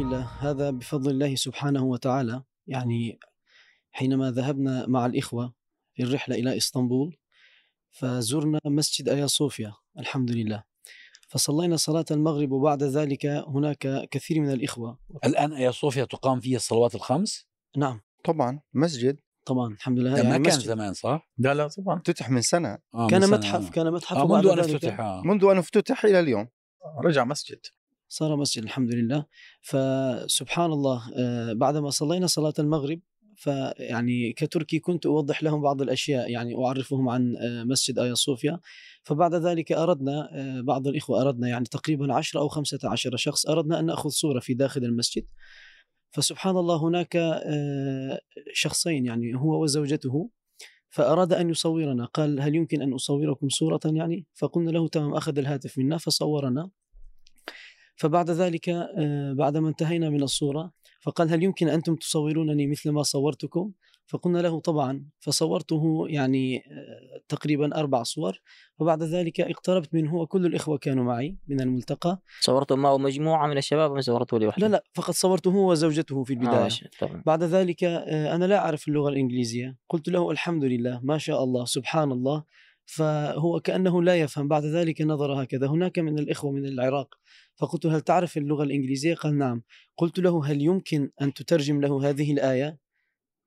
لله. هذا بفضل الله سبحانه وتعالى. يعني حينما ذهبنا مع الإخوة في الرحلة إلى إسطنبول فزرنا مسجد آيا صوفيا الحمد لله. فصلينا صلاة المغرب وبعد ذلك هناك كثير من الإخوة. الآن آيا صوفيا تقام فيها الصلوات الخمس؟ نعم. طبعا مسجد. طبعا الحمد لله. يعني ما كان مسجد. زمان صح؟ لا لا طبعا. افتتح من سنة. آه كان من سنة، متحف آه. كان متحف آه منذ أن ذلك. افتتح آه. منذ أن افتتح إلى اليوم. رجع مسجد. صار مسجد الحمد لله. فسبحان الله آه، بعدما صلينا صلاة المغرب فيعني كتركي كنت أوضح لهم بعض الأشياء يعني أعرفهم عن آه، مسجد آيا صوفيا. فبعد ذلك أردنا آه، بعض الإخوة أردنا يعني تقريبا 10 أو 15 شخص أردنا أن نأخذ صورة في داخل المسجد. فسبحان الله هناك شخصين يعني هو وزوجته فأراد أن يصورنا. قال هل يمكن أن أصوركم صورة يعني؟ فقلنا له تمام أخذ الهاتف منا فصورنا. فبعد ذلك آه، بعدما انتهينا من الصورة فقال هل يمكن أنتم تصورونني مثل ما صورتكم؟ فقلنا له طبعا فصورته يعني آه، تقريبا أربع صور وبعد ذلك اقتربت منه وكل الإخوة كانوا معي من الملتقى. صورته معه مجموعة من الشباب ام صورته لوحده؟ لا لا فقط صورته هو وزوجته في آه البداية. طبعا بعد ذلك آه، أنا لا أعرف اللغة الإنجليزية. قلت له الحمد لله ما شاء الله سبحان الله. فهو كأنه لا يفهم. بعد ذلك نظر هكذا. هناك من الإخوة من العراق. فقلت هل تعرف اللغة الإنجليزية؟ قال نعم. قلت له هل يمكن أن تترجم له هذه الآية؟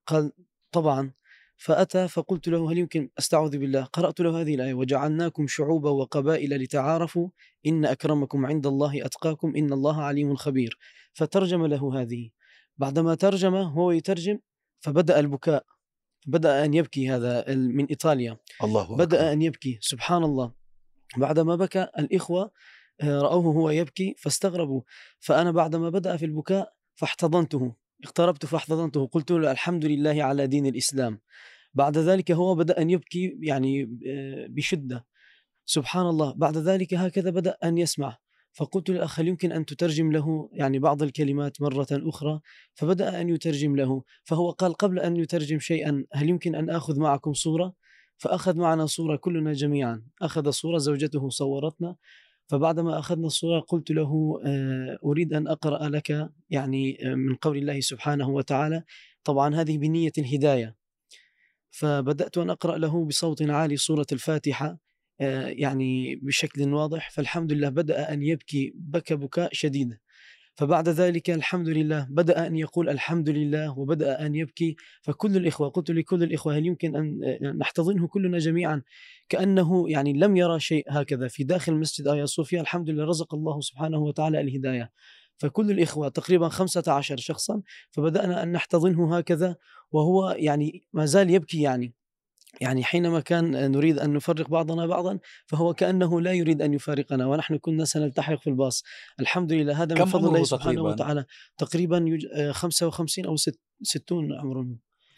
قال طبعا. فأتى فقلت له هل يمكن؟ أستعوذ بالله. قرأت له هذه الآية. وجعلناكم شعوبا وقبائل لتعارفوا. إن أكرمكم عند الله أتقاكم. إن الله عليم خبير. فترجم له هذه. بعدما ترجم هو يترجم فبدأ البكاء. بدأ أن يبكي هذا من إيطاليا. الله أكبر. بدأ أن يبكي سبحان الله بعدما بكى الإخوة آه، رأوه هو يبكي فاستغربوا. فأنا بعدما بدأ في البكاء فاحتضنته. اقتربت فاحتضنته. قلت له الحمد لله على دين الإسلام. بعد ذلك هو بدأ أن يبكي يعني آه، بشدة. سبحان الله بعد ذلك هكذا بدأ أن يسمع. فقلت للأخ هل يمكن أن تترجم له يعني بعض الكلمات مرة أخرى فبدأ أن يترجم له فهو قال قبل أن يترجم شيئا هل يمكن أن آخذ معكم صورة؟ فأخذ معنا صورة كلنا جميعا أخذ صورة زوجته صورتنا فبعدما أخذنا الصورة قلت له آه، أريد أن أقرأ لك يعني آه، من قول الله سبحانه وتعالى طبعا هذه بنية الهداية. فبدأت أن أقرأ له بصوت عالي سورة الفاتحة يعني بشكل واضح فالحمد لله بدأ أن يبكي بكى بكاء شديد فبعد ذلك الحمد لله بدأ أن يقول الحمد لله وبدأ أن يبكي. فكل الإخوة قلت لكل الإخوة هل يمكن أن آه، نحتضنه كلنا جميعا؟ كأنه يعني لم يرى شيء هكذا. في داخل مسجد آيا صوفيا الحمد لله رزق الله سبحانه وتعالى الهداية. فكل الإخوة تقريبا 15 شخصا فبدأنا أن نحتضنه هكذا. وهو يعني ما زال يبكي يعني. يعني حينما كان نريد أن نفرق بعضنا بعضا فهو كأنه لا يريد أن يفارقنا ونحن كنا سنلتحق في الباص. الحمد لله هذا من فضل الله سبحانه تقريباً؟ وتعالى. تقريبا يج... آه، 55 أو ست... 60 عمره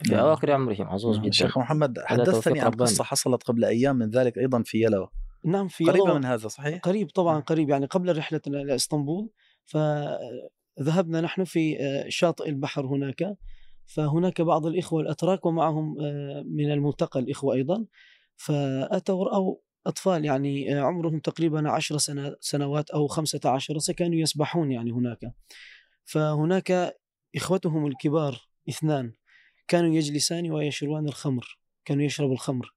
في أواخر عمره محظوظ جدا. شيخ محمد حدثتني عن. قصة حصلت قبل أيام من ذلك أيضا في يلوى نعم في قريبة يلا- من هذا صحيح؟ قريب طبعا قريب يعني قبل رحلة إلى إسطنبول. فذهبنا نحن في آه، شاطئ البحر هناك. فهناك بعض الإخوة الأتراك ومعهم آه، من الملتقى الإخوة أيضا. فأتوا رأوا أطفال يعني آه، عمرهم تقريبا عشر سنة سنوات أو خمسة عشر كانوا يسبحون يعني هناك. فهناك إخوتهم الكبار اثنان كانوا يجلسان ويشربان الخمر كانوا يشربوا الخمر.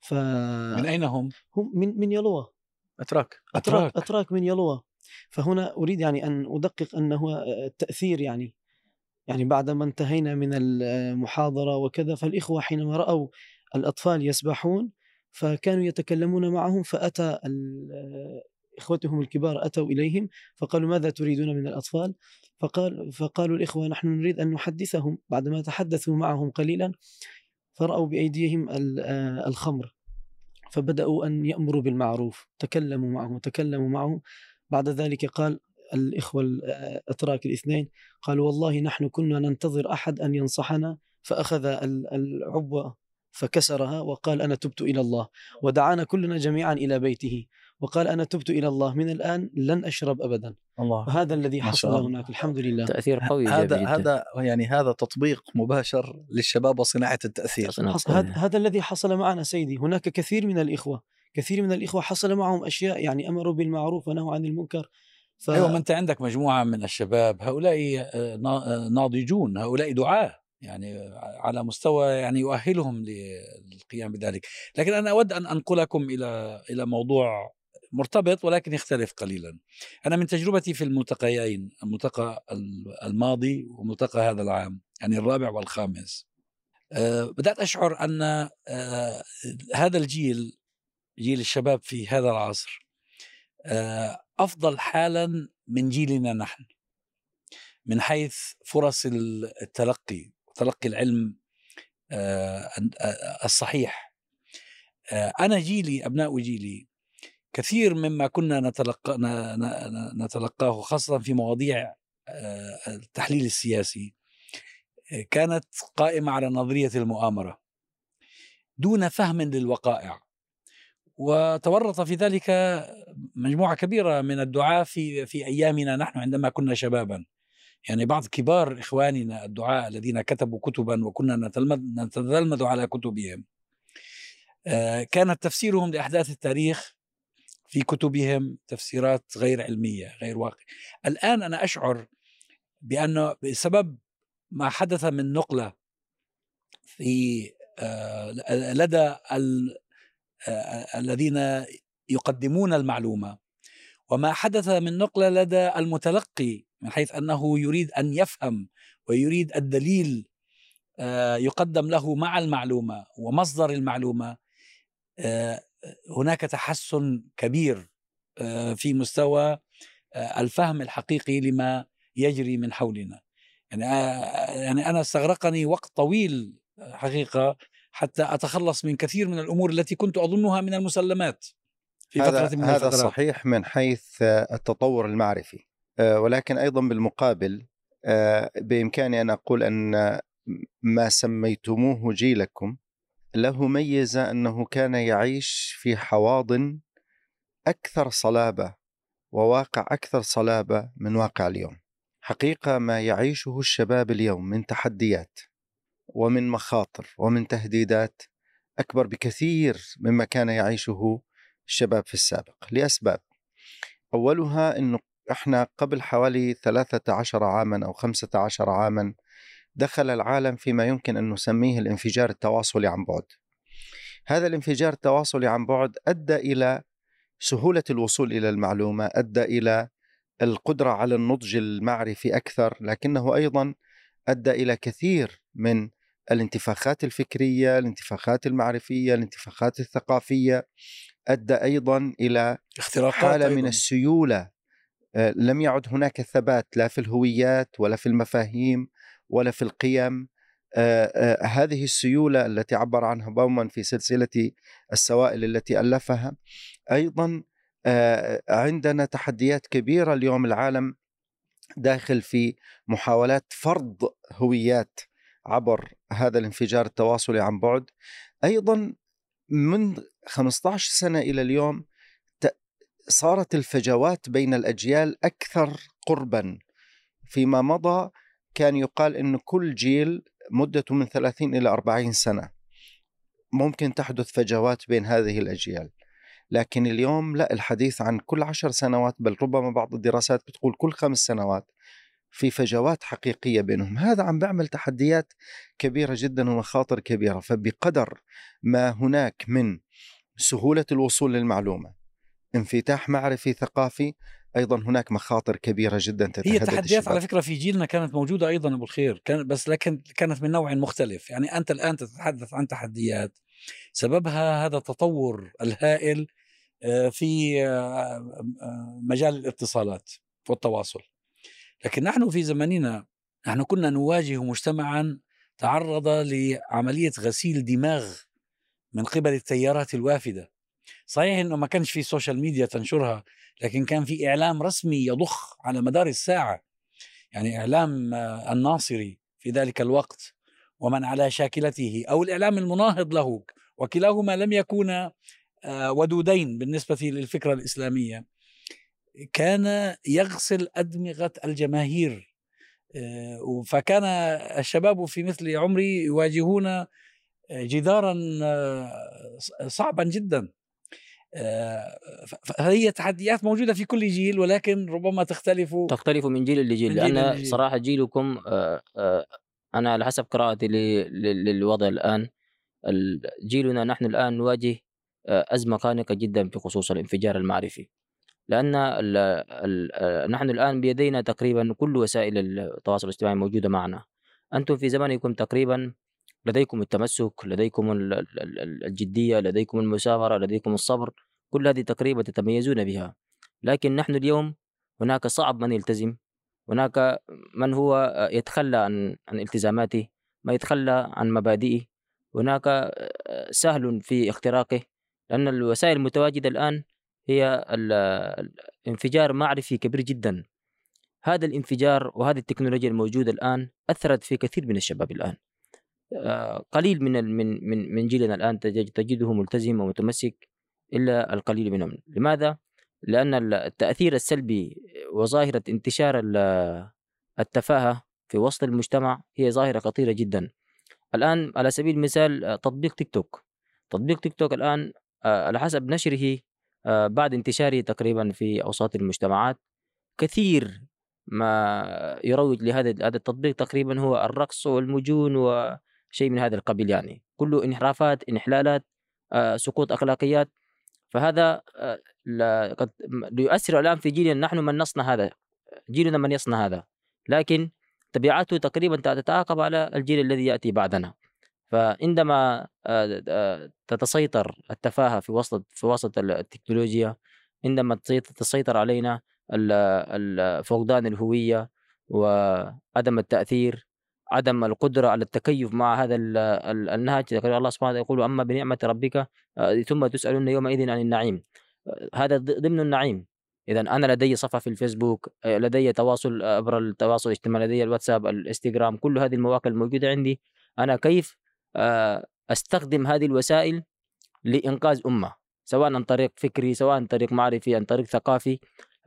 ف من أين هم؟ هم من من يلوى أتراك. أتراك أتراك. أتراك من يلوى فهنا أريد يعني أن أدقق أنه التأثير يعني يعني بعدما انتهينا من المحاضرة وكذا فالإخوة حينما رأوا الأطفال يسبحون فكانوا يتكلمون معهم فأتى إخوتهم الكبار أتوا إليهم فقالوا ماذا تريدون من الأطفال؟ فقال فقالوا الإخوة نحن نريد أن نحدثهم. بعدما تحدثوا معهم قليلا فرأوا بأيديهم ال- الخمر فبدأوا أن يأمروا بالمعروف تكلموا معه تكلموا معه بعد ذلك قال الإخوة الأتراك الاثنين قالوا والله نحن كنا ننتظر أحد أن ينصحنا فأخذ ال- العبوة فكسرها وقال أنا تبت إلى الله ودعانا كلنا جميعا إلى بيته وقال أنا تبت إلى الله من الآن لن أشرب أبدا. الله وهذا الذي حصل الله. هناك الحمد لله. تأثير قوي هذا جدا. هذا يعني هذا تطبيق مباشر للشباب وصناعة التأثير. صناعة حص... هذا هذا الذي حصل معنا سيدي. هناك كثير من الإخوة كثير من الإخوة حصل معهم أشياء يعني أمروا بالمعروف ونهوا عن المنكر ف... أيوه ما أنت عندك مجموعة من الشباب هؤلاء آه، آه، ناضجون هؤلاء دعاة يعني على مستوى يعني يؤهلهم للقيام بذلك. لكن أنا أود أن أنقلكم إلى إلى موضوع مرتبط ولكن يختلف قليلا. أنا من تجربتي في الملتقيين الملتقى الماضي وملتقى هذا العام يعني الرابع والخامس. آه، بدأت أشعر أن آه، هذا الجيل جيل الشباب في هذا العصر آه، أفضل حالا من جيلنا نحن من حيث فرص التلقي تلقي العلم آه، آه، الصحيح. آه، أنا جيلي أبناء جيلي كثير مما كنا نتلقى نتلقاه خاصة في مواضيع التحليل السياسي. كانت قائمة على نظرية المؤامرة دون فهم للوقائع. وتورط في ذلك مجموعة كبيرة من الدعاة في في أيامنا نحن عندما كنا شبابا. يعني بعض كبار إخواننا الدعاة الذين كتبوا كتبا وكنا نتلمذ على كتبهم. آه، كانت تفسيرهم لأحداث التاريخ في كتبهم تفسيرات غير علمية غير واقع. الآن أنا أشعر بانه بسبب ما حدث من نقلة في آه، لدى الذين يقدمون المعلومة. وما حدث من نقلة لدى المتلقي من حيث أنه يريد أن يفهم ويريد الدليل آه، يقدم له مع المعلومة ومصدر المعلومة آه، هناك تحسن كبير آه، في مستوى آه، الفهم الحقيقي لما يجري من حولنا. يعني آه، يعني أنا استغرقني وقت طويل آه، حقيقة. حتى أتخلص من كثير من الأمور التي كنت أظنها من المسلمات في هذا فترة من هذا الفترات. صحيح من حيث آه، التطور المعرفي. آه، ولكن أيضا بالمقابل آه، بإمكاني أن أقول أن ما سميتموه جيلكم له ميزة أنه كان يعيش في حواضن أكثر صلابة وواقع أكثر صلابة من واقع اليوم. حقيقة ما يعيشه الشباب اليوم من تحديات. ومن مخاطر ومن تهديدات أكبر بكثير مما كان يعيشه الشباب في السابق لأسباب. أولها إنه إحنا قبل حوالي 13 عاما أو 15 عاما دخل العالم فيما يمكن أن نسميه الانفجار التواصلي عن بعد. هذا الانفجار التواصلي عن بعد أدى إلى سهولة الوصول إلى المعلومة، أدى إلى القدرة على النضج المعرفي أكثر، لكنه أيضا أدى إلى كثير من الانتفاخات الفكرية، الانتفاخات المعرفية، الانتفاخات الثقافية، أدى أيضا إلى اختراقات حالة من أيضاً. السيولة. آه، لم يعد هناك ثبات لا في الهويات ولا في المفاهيم ولا في القيم. آه، آه، هذه السيولة التي عبر عنها باومان في سلسلة السوائل التي ألفها. أيضا عندنا تحديات كبيرة اليوم العالم داخل في محاولات فرض هويات. عبر هذا الانفجار التواصلي عن بعد. أيضا من 15 سنة إلى اليوم صارت الفجوات بين الأجيال أكثر قربا. فيما مضى كان يقال انه كل جيل مدته من 30 إلى 40 سنة. ممكن تحدث فجوات بين هذه الأجيال لكن اليوم لا الحديث عن كل عشر سنوات بل ربما بعض الدراسات بتقول كل خمس سنوات. في فجوات حقيقية بينهم. هذا عم بيعمل تحديات كبيرة جدا ومخاطر كبيرة فبقدر ما هناك من سهولة الوصول للمعلومة انفتاح معرفي ثقافي أيضا هناك مخاطر كبيرة جدا هي تتهدد التحديات الشباب. على فكرة في جيلنا كانت موجودة أيضا أبو الخير كان بس لكن كانت من نوع مختلف. يعني أنت الآن تتحدث عن تحديات سببها هذا التطور الهائل آه، في آه، آه، مجال الاتصالات والتواصل. لكن نحن في زمننا نحن كنا نواجه مجتمعا تعرض لعملية غسيل دماغ من قبل التيارات الوافدة. صحيح إنه ما كانش في سوشيال ميديا تنشرها لكن كان في إعلام رسمي يضخ على مدار الساعة. يعني إعلام آه، الناصري في ذلك الوقت ومن على شاكلته أو الإعلام المناهض له وكلاهما لم يكونا آه، ودودين بالنسبة للفكرة الإسلامية. كان يغسل أدمغة الجماهير. آه، فكان الشباب في مثل عمري يواجهون جدارا آه، صعبا جدا. آه، فهي تحديات موجودة في كل جيل ولكن ربما تختلف تختلف من جيل لجيل. لأن لجيل. صراحة جيلكم آه، آه، أنا على حسب قراءتي للوضع الآن ال- جيلنا نحن الآن نواجه آه، أزمة خانقه جدا في خصوص الانفجار المعرفي. لأن ال ال آه، نحن الآن بيدينا تقريبا كل وسائل التواصل الاجتماعي موجودة معنا. أنتم في زمنكم تقريبا لديكم التمسك لديكم ال- ال- ال- الجدية لديكم المثابرة لديكم الصبر كل هذه تقريبا تتميزون بها. لكن نحن اليوم هناك صعب من يلتزم هناك من هو يتخلى عن عن التزاماته ما يتخلى عن مبادئه. هناك سهل في اختراقه لأن الوسائل المتواجدة الآن هي الانفجار معرفي كبير جدا. هذا الانفجار وهذه التكنولوجيا الموجودة الآن أثرت في كثير من الشباب الآن. آه، قليل من من من جيلنا الآن تجد- تجده ملتزم ومتمسك إلا القليل منهم. لماذا؟ لأن ال- التأثير السلبي وظاهرة انتشار ال- التفاهة في وسط المجتمع هي ظاهرة خطيرة جدا. الآن على سبيل المثال تطبيق تيك توك. تطبيق تيك توك الآن آه، على حسب نشره بعد انتشاره تقريبا في أوساط المجتمعات كثير ما يروج لهذا هذا التطبيق تقريبا هو الرقص والمجون وشيء من هذا القبيل يعني. كله انحرافات انحلالات آه، سقوط أخلاقيات. فهذا آه، قد يؤثر الآن في جيلنا نحن من نصنع هذا جيلنا من يصنع هذا. لكن تبعاته تقريبا تتعاقب على الجيل الذي يأتي بعدنا. فعندما آه، آه، تتسيطر التفاهة في وسط في وسط التكنولوجيا عندما تسيط- تسيطر علينا فقدان الهوية وعدم التأثير عدم القدرة على التكيف مع هذا ال- ال- النهج الله سبحانه وتعالى يقول أما بنعمة ربك آه، ثم تسألون يومئذ عن النعيم. هذا ضمن النعيم. إذا أنا لدي صفحة في الفيسبوك لدي تواصل عبر التواصل الاجتماعي لدي الواتساب الإنستغرام كل هذه المواقع الموجودة عندي. أنا كيف آه، أستخدم هذه الوسائل لإنقاذ أمة سواء عن طريق فكري سواء عن طريق معرفي عن طريق ثقافي.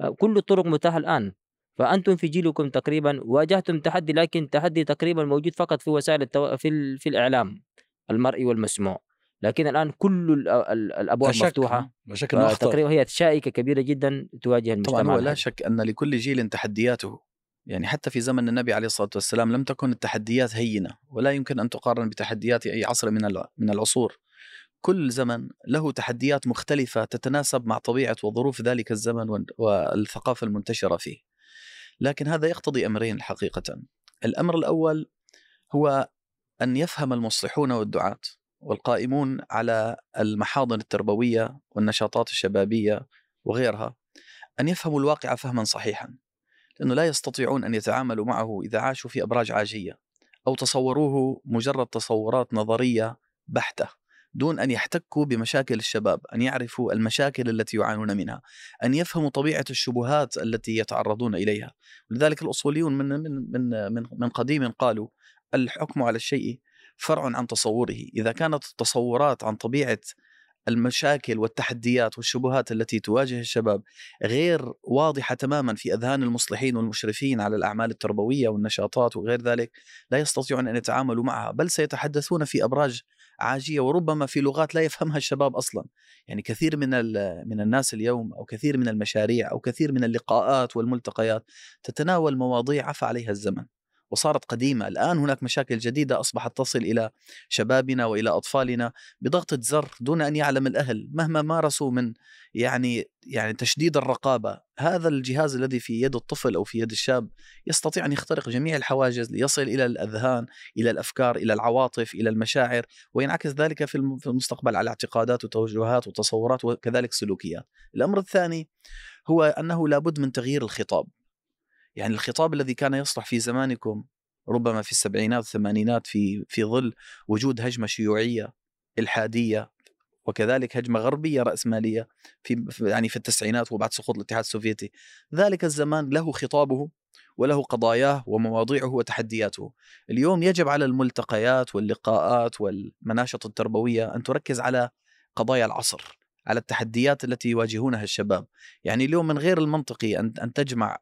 آه، كل الطرق متاحة الآن. فأنتم في جيلكم تقريبا واجهتم تحدي لكن تحدي تقريبا موجود فقط في وسائل التو... في, ال... في الإعلام المرئي والمسموع. لكن الآن كل ال- ال- الأبواب لا شك مفتوحة. لا شك انه آه، اخطر تقريبا هي شائكة كبيرة جدا تواجه المجتمع طبعا هو لا. شك أن لكل جيل تحدياته. يعني حتى في زمن النبي عليه الصلاة والسلام لم تكن التحديات هينة ولا يمكن أن تقارن بتحديات أي عصر من من العصور. كل زمن له تحديات مختلفة تتناسب مع طبيعة وظروف ذلك الزمن وال- والثقافة المنتشرة فيه. لكن هذا يقتضي أمرين حقيقة. الأمر الأول هو أن يفهم المصلحون والدعاة والقائمون على المحاضن التربوية والنشاطات الشبابية وغيرها أن يفهموا الواقع فهما صحيحا. لأنه لا يستطيعون أن يتعاملوا معه إذا عاشوا في أبراج عاجية أو تصوروه مجرد تصورات نظرية بحتة دون أن يحتكوا بمشاكل الشباب، أن يعرفوا المشاكل التي يعانون منها، أن يفهموا طبيعة الشبهات التي يتعرضون إليها، ولذلك الأصوليون من من من من, من قديم قالوا الحكم على الشيء فرع عن تصوره، إذا كانت التصورات عن طبيعة المشاكل والتحديات والشبهات التي تواجه الشباب غير واضحة تماما في أذهان المصلحين والمشرفين على الأعمال التربوية والنشاطات وغير ذلك لا يستطيعون أن يتعاملوا معها بل سيتحدثون في أبراج عاجية وربما في لغات لا يفهمها الشباب أصلا. يعني كثير من من الناس اليوم أو كثير من المشاريع أو كثير من اللقاءات والملتقيات تتناول مواضيع عفى عليها الزمن. وصارت قديمة، الآن هناك مشاكل جديدة أصبحت تصل إلى شبابنا وإلى أطفالنا بضغطه زر دون أن يعلم الأهل مهما مارسوا من يعني يعني تشديد الرقابة، هذا الجهاز الذي في يد الطفل أو في يد الشاب يستطيع أن يخترق جميع الحواجز ليصل إلى الأذهان، إلى الأفكار، إلى العواطف، إلى المشاعر، وينعكس ذلك في المستقبل على اعتقادات وتوجهات وتصورات وكذلك سلوكيات. الأمر الثاني هو أنه لابد من تغيير الخطاب. يعني الخطاب الذي كان يصلح في زمانكم ربما في السبعينات والثمانينات في في ظل وجود هجمة شيوعية إلحادية وكذلك هجمة غربية رأسمالية في يعني في التسعينات وبعد سقوط الاتحاد السوفيتي ذلك الزمان له خطابه وله قضاياه ومواضيعه وتحدياته. اليوم يجب على الملتقيات واللقاءات والمناشط التربوية أن تركز على قضايا العصر على التحديات التي يواجهونها الشباب. يعني اليوم من غير المنطقي أن أن تجمع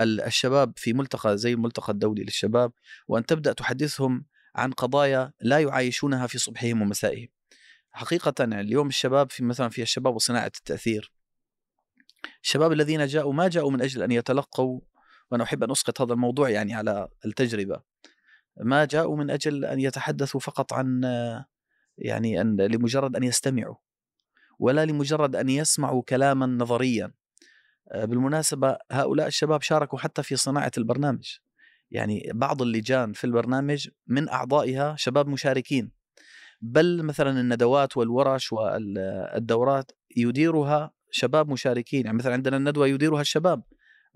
الشباب في ملتقى زي الملتقى الدولي للشباب وأن تبدأ تحدثهم عن قضايا لا يعايشونها في صبحهم ومسائهم. يعني اليوم الشباب في مثلا في الشباب وصناعة التأثير. الشباب الذين جاءوا ما جاءوا من أجل أن يتلقوا وأنا أحب أن أسقط هذا الموضوع يعني على التجربة. ما جاءوا من أجل أن يتحدثوا فقط عن يعني أن لمجرد أن يستمعوا ولا لمجرد أن يسمعوا كلاما نظريا. بالمناسبة هؤلاء الشباب شاركوا حتى في صناعة البرنامج. يعني بعض اللجان في البرنامج من أعضائها شباب مشاركين. بل مثلا الندوات والورش والدورات يديرها شباب مشاركين. يعني مثلا عندنا الندوة يديرها الشباب.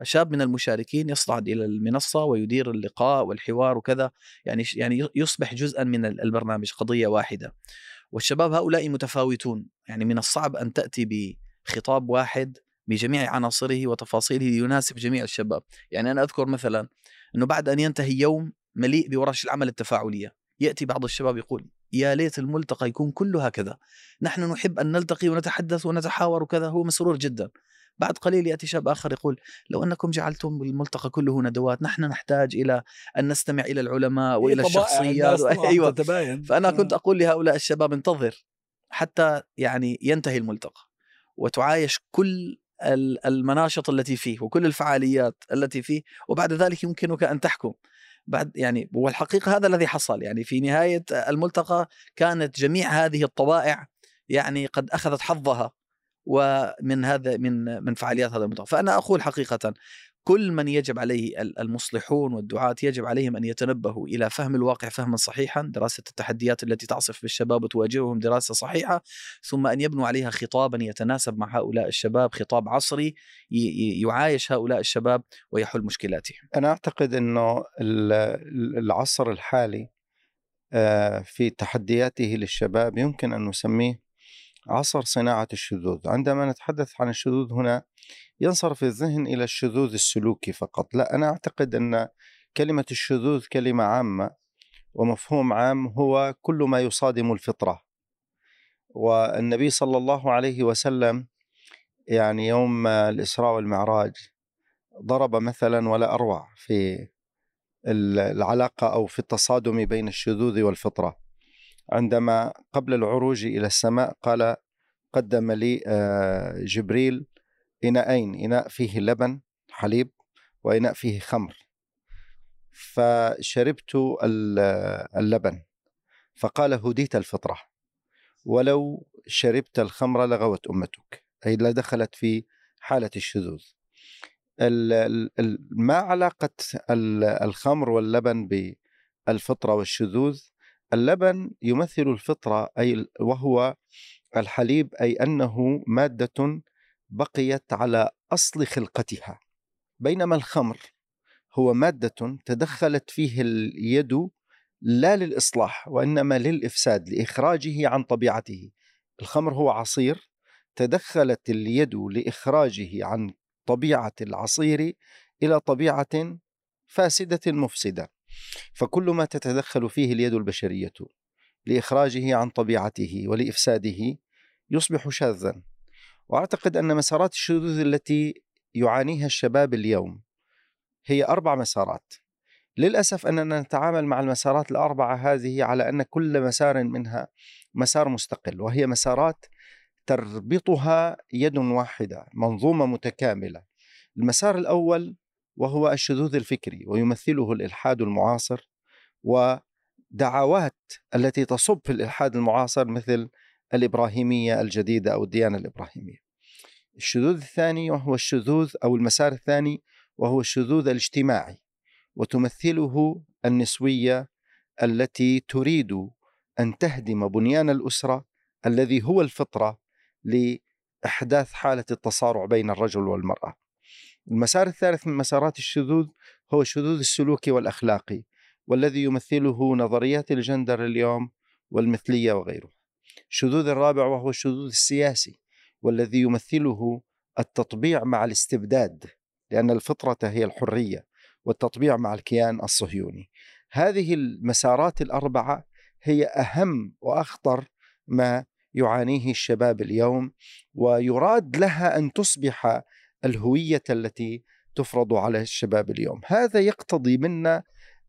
شاب من المشاركين يصعد إلى المنصة ويدير اللقاء والحوار وكذا. يعني يعني يصبح جزءا من البرنامج قضية واحدة. والشباب هؤلاء متفاوتون. يعني من الصعب أن تأتي بخطاب واحد بجميع عناصره وتفاصيله يناسب جميع الشباب. يعني أنا أذكر مثلا إنه بعد أن ينتهي يوم مليء بورش العمل التفاعلية يأتي بعض الشباب يقول يا ليت الملتقى يكون كله هكذا نحن نحب أن نلتقي ونتحدث ونتحاور وكذا. هو مسرور جدا. بعد قليل يأتي شاب آخر يقول لو أنكم جعلتم الملتقى كله ندوات نحن نحتاج إلى أن نستمع إلى العلماء وإلى الشخصيات. أيوه. تباين فأنا كنت أقول لهؤلاء الشباب انتظر حتى يعني ينتهي الملتقى وتعايش كل المناشط التي فيه وكل الفعاليات التي فيه وبعد ذلك يمكنك أن تحكم. بعد يعني والحقيقة هذا الذي حصل. يعني في نهاية الملتقى كانت جميع هذه الطبائع يعني قد أخذت حظها ومن هذا من من فعاليات هذا الملتقى. فأنا أقول حقيقة كل من يجب عليه المصلحون والدعاة يجب عليهم أن يتنبهوا إلى فهم الواقع فهما صحيحا دراسة التحديات التي تعصف بالشباب وتواجههم دراسة صحيحة ثم أن يبنوا عليها خطابا يتناسب مع هؤلاء الشباب خطاب عصري يعايش هؤلاء الشباب ويحل مشكلاتهم. أنا أعتقد أنه العصر الحالي آه، في تحدياته للشباب يمكن أن نسميه عصر صناعة الشذوذ. عندما نتحدث عن الشذوذ هنا ينصرف الذهن إلى الشذوذ السلوكي فقط. لا أنا أعتقد أن كلمة الشذوذ كلمة عامة ومفهوم عام هو كل ما يصادم الفطرة. والنبي صلى الله عليه وسلم يعني يوم الإسراء والمعراج ضرب مثلا ولا أروع في العلاقة أو في التصادم بين الشذوذ والفطرة. عندما قبل العروج إلى السماء قال قدم لي آه، جبريل إناءين إناء فيه لبن حليب وإناء فيه خمر. فشربت اللبن. فقال هديت الفطرة. ولو شربت الخمر لغوت أمتك. أي لا دخلت في حالة الشذوذ. ما علاقة الخمر واللبن بالفطرة والشذوذ؟ اللبن يمثل الفطرة أي وهو الحليب أي أنه مادة بقيت على أصل خلقتها. بينما الخمر هو مادة تدخلت فيه اليد لا للإصلاح وإنما للإفساد لإخراجه عن طبيعته. الخمر هو عصير تدخلت اليد لإخراجه عن طبيعة العصير إلى طبيعة فاسدة مفسدة. فكل ما تتدخل فيه اليد البشرية لإخراجه عن طبيعته ولإفساده يصبح شاذا. وأعتقد أن مسارات الشذوذ التي يعانيها الشباب اليوم هي أربع مسارات. للأسف أننا نتعامل مع المسارات الأربعة هذه على أن كل مسار منها مسار مستقل وهي مسارات تربطها يد واحدة منظومة متكاملة. المسار الأول وهو الشذوذ الفكري ويمثله الإلحاد المعاصر ودعوات التي تصب في الإلحاد المعاصر مثل الإبراهيمية الجديدة أو الديانة الإبراهيمية. الشذوذ الثاني وهو الشذوذ أو المسار الثاني وهو الشذوذ الاجتماعي وتمثله النسوية التي تريد أن تهدم بنيان الأسرة الذي هو الفطرة لإحداث حالة التصارع بين الرجل والمرأة. المسار الثالث من مسارات الشذوذ هو الشذوذ السلوكي والأخلاقي والذي يمثله نظريات الجندر اليوم والمثلية وغيره. الشذوذ الرابع وهو الشذوذ السياسي والذي يمثله التطبيع مع الاستبداد لأن الفطرة هي الحرية والتطبيع مع الكيان الصهيوني. هذه المسارات الأربعة هي أهم وأخطر ما يعانيه الشباب اليوم ويراد لها أن تصبح الهوية التي تفرض على الشباب اليوم. هذا يقتضي منا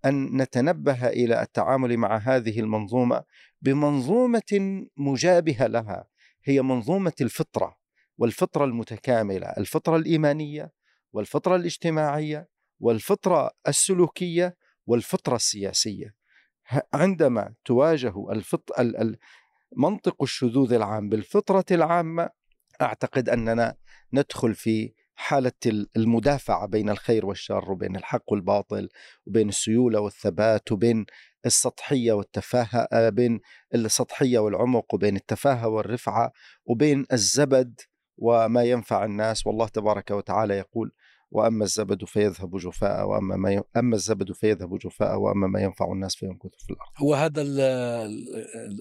أن نتنبه إلى التعامل مع هذه المنظومة بمنظومة مجابهة لها. هي منظومة الفطرة والفطرة المتكاملة الفطرة الإيمانية والفطرة الاجتماعية والفطرة السلوكية والفطرة السياسية. عندما تواجه الفط... منطق الشذوذ العام بالفطرة العامة أعتقد أننا ندخل في حالة المدافعة بين الخير والشر وبين الحق والباطل وبين السيولة والثبات وبين السطحية والتفاهة آه، بين السطحية والعمق وبين التفاهة والرفعة وبين الزبد وما ينفع الناس والله تبارك وتعالى يقول وأما الزبد فيذهب جفاء وأما ما ي... أما الزبد فيذهب جفاء وأما ما ينفع الناس فيمكث في الأرض. هو هذا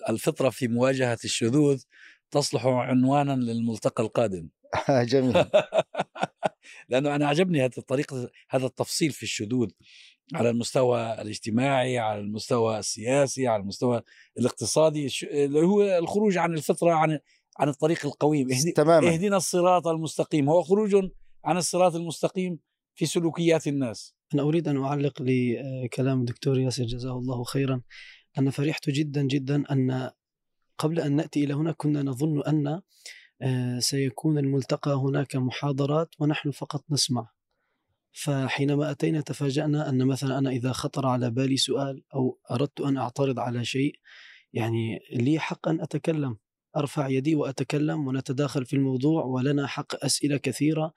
الفطرة في مواجهة الشذوذ تصلح عنوانا للملتقى القادم. جميل. لأنه أنا عجبني هذه الطريقة هذا التفصيل في الشذوذ على المستوى الاجتماعي على المستوى السياسي على المستوى الاقتصادي اللي هو الخروج عن الفطرة عن عن الطريق القويم. اهدي تماما. اهدنا الصراط المستقيم. هو خروج عن الصراط المستقيم في سلوكيات الناس. أنا أريد أن أعلق لكلام الدكتور ياسر جزاه الله خيرا. أنا فرحت جدا جدا أن قبل أن نأتي إلى هنا كنا نظن أن آه، سيكون الملتقى هناك محاضرات ونحن فقط نسمع. فحينما أتينا تفاجأنا أن مثلا أنا إذا خطر على بالي سؤال أو أردت أن أعترض على شيء يعني لي حق أن أتكلم أرفع يدي وأتكلم ونتداخل في الموضوع ولنا حق أسئلة كثيرة.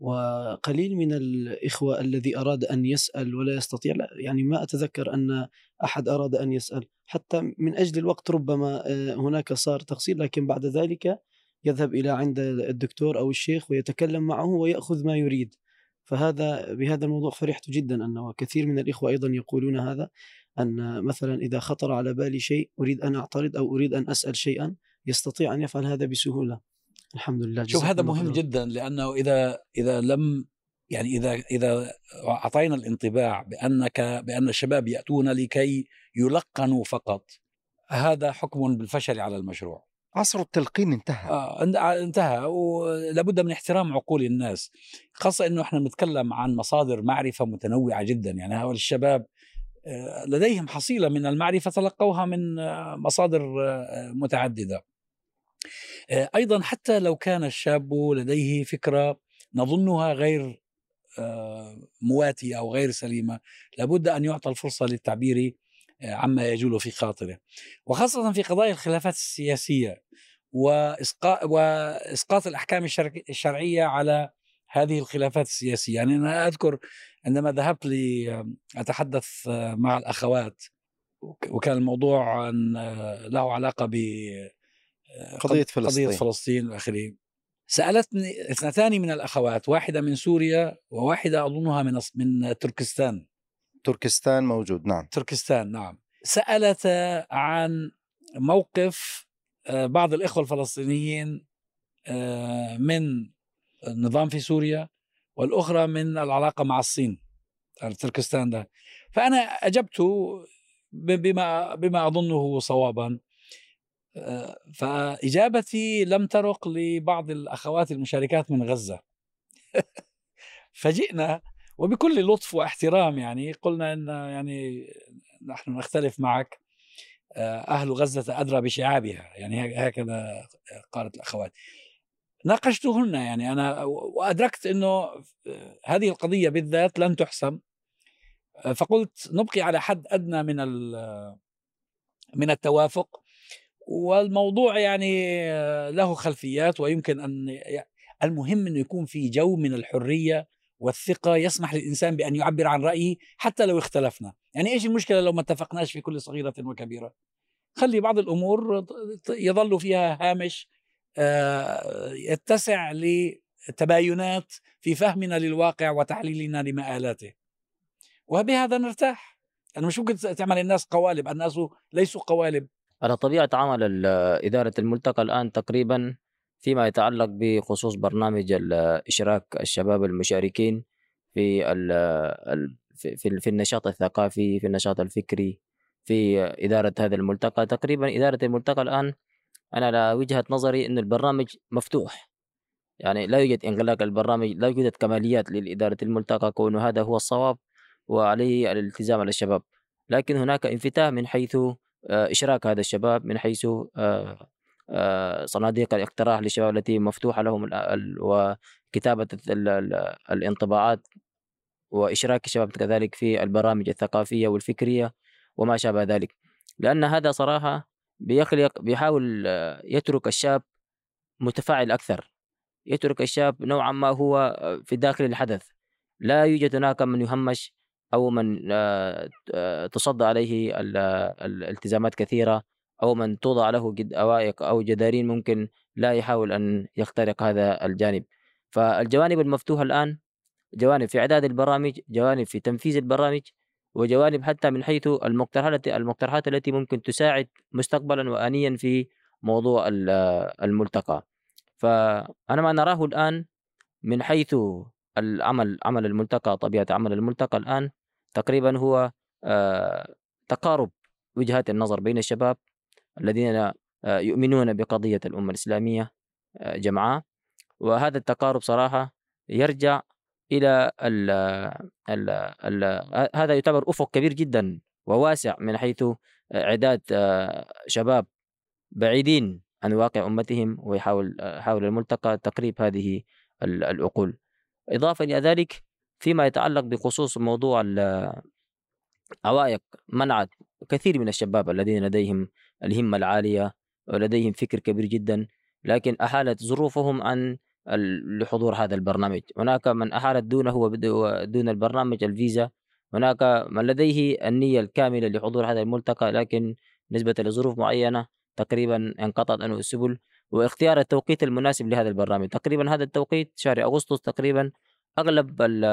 وقليل من الإخوة الذي أراد أن يسأل ولا يستطيع يعني ما أتذكر أن أحد أراد أن يسأل. حتى من أجل الوقت ربما آه، هناك صار تقصير لكن بعد ذلك يذهب إلى عند الدكتور أو الشيخ ويتكلم معه ويأخذ ما يريد. فهذا بهذا الموضوع فرحت جدا أنه كثير من الإخوة أيضا يقولون هذا أن مثلا إذا خطر على بالي شيء أريد أن أعترض أو أريد أن أسأل شيئا يستطيع أن يفعل هذا بسهولة. الحمد لله. شوف هذا مهم جدا لأنه إذا إذا لم يعني إذا إذا أعطينا الانطباع بأنك بأن الشباب يأتون لكي يلقنوا فقط هذا حكم بالفشل على المشروع. عصر التلقين انتهى. آه انتهى. ولابد من احترام عقول الناس خاصة أنه إحنا نتكلم عن مصادر معرفة متنوعة جدا. يعني هؤلاء الشباب آه، لديهم حصيلة من المعرفة تلقوها من آه، مصادر آه، متعددة. أيضا حتى لو كان الشاب لديه فكرة نظنها غير مواتية أو غير سليمة لابد أن يعطى الفرصة للتعبير عما يجول في خاطره. وخاصة في قضايا الخلافات السياسية وإسقاط, الأحكام الشرعية على هذه الخلافات السياسية. يعني أنا أذكر عندما ذهبت لأتحدث مع الأخوات وكان الموضوع له علاقة ب قضية فلسطين قضية فلسطين. وآخره سألتني اثنتان من الأخوات واحدة من سوريا وواحدة أظنها من من تركستان. تركستان موجود نعم. تركستان نعم. سألت عن موقف آه، بعض الإخوة الفلسطينيين آه، من النظام في سوريا والأخرى من العلاقة مع الصين تركستان ده. فأنا أجبت بما بما أظنه صوابا آه، فإجابتي لم ترق لبعض الأخوات المشاركات من غزة. فجئنا وبكل لطف واحترام يعني قلنا إن يعني نحن نختلف معك آه، أهل غزة أدرى بشعابها. يعني هكذا قالت الأخوات. ناقشتهن يعني أنا وأدركت إنه هذه القضية بالذات لن تحسم. فقلت نبقي على حد أدنى من من التوافق. والموضوع يعني له خلفيات ويمكن أن المهم إنه يكون في جو من الحرية والثقة يسمح للإنسان بأن يعبر عن رأيه حتى لو اختلفنا. يعني إيش المشكلة لو ما اتفقناش في كل صغيرة وكبيرة؟ خلي بعض الأمور يظل فيها هامش آه، يتسع لتباينات في فهمنا للواقع وتحليلنا لمآلاته. وبهذا نرتاح. أنا مش ممكن تعمل الناس قوالب. الناس ليسوا قوالب. على طبيعة عمل إدارة الملتقى الآن تقريبا فيما يتعلق بخصوص برنامج إشراك الشباب المشاركين في في في النشاط الثقافي في النشاط الفكري في إدارة هذا الملتقى. تقريبا إدارة الملتقى الآن أنا على وجهة نظري أن البرنامج مفتوح. يعني لا يوجد انغلاق البرنامج لا يوجد كماليات لإدارة الملتقى كون هذا هو الصواب وعليه الالتزام على الشباب. لكن هناك انفتاح من حيث آه، إشراك هذا الشباب من حيث آه، صناديق الاقتراح للشباب التي مفتوحة لهم وكتابة ال- ال- الانطباعات وإشراك الشباب كذلك في البرامج الثقافية والفكرية وما شابه ذلك. لأن هذا صراحة بيخلق بيحاول آه، يترك الشاب متفاعل أكثر. يترك الشاب نوعا ما هو آه، في داخل الحدث. لا يوجد هناك من يهمش أو من آه، آه، تصدى عليه ال- الالتزامات كثيرة أو من توضع له جد- أوائق أو جدارين ممكن لا يحاول أن يخترق هذا الجانب. فالجوانب المفتوحة الآن جوانب في إعداد البرامج جوانب في تنفيذ البرامج وجوانب حتى من حيث المقترحات المقترحات التي ممكن تساعد مستقبلا وآنيا في موضوع ال- الملتقى. فأنا ما نراه الآن من حيث العمل عمل الملتقى طبيعة عمل الملتقى الآن تقريبا هو آه، تقارب وجهات النظر بين الشباب الذين آه، يؤمنون بقضية الأمة الإسلامية آه، جمعاء. وهذا التقارب صراحة يرجع إلى ال ال ال هذا يعتبر أفق كبير جدا وواسع من حيث إعداد آه، شباب بعيدين عن واقع أمتهم ويحاول حول الملتقى. تقريب هذه ال- العقول. إضافة إلى ذلك فيما يتعلق بخصوص موضوع عوائق منعت كثير من الشباب الذين لديهم الهمة العالية ولديهم فكر كبير جدا لكن أحالت ظروفهم عن لحضور هذا البرنامج. هناك من أحالت دونه دون البرنامج الفيزا. هناك من لديه النية الكاملة لحضور هذا الملتقى لكن نسبة لظروف معينة تقريبا انقطعت عنه السبل. واختيار التوقيت المناسب لهذا البرنامج. تقريبا هذا التوقيت شهر أغسطس تقريبا أغلب ال-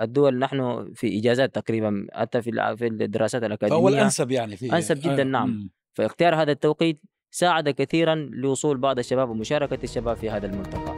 الدول نحن في إجازات تقريبا حتى في الدراسات الأكاديمية. فهو الأنسب يعني في أنسب جداً، نعم. فاختيار هذا التوقيت ساعد كثيرا لوصول بعض الشباب ومشاركة الشباب في هذا الملتقى.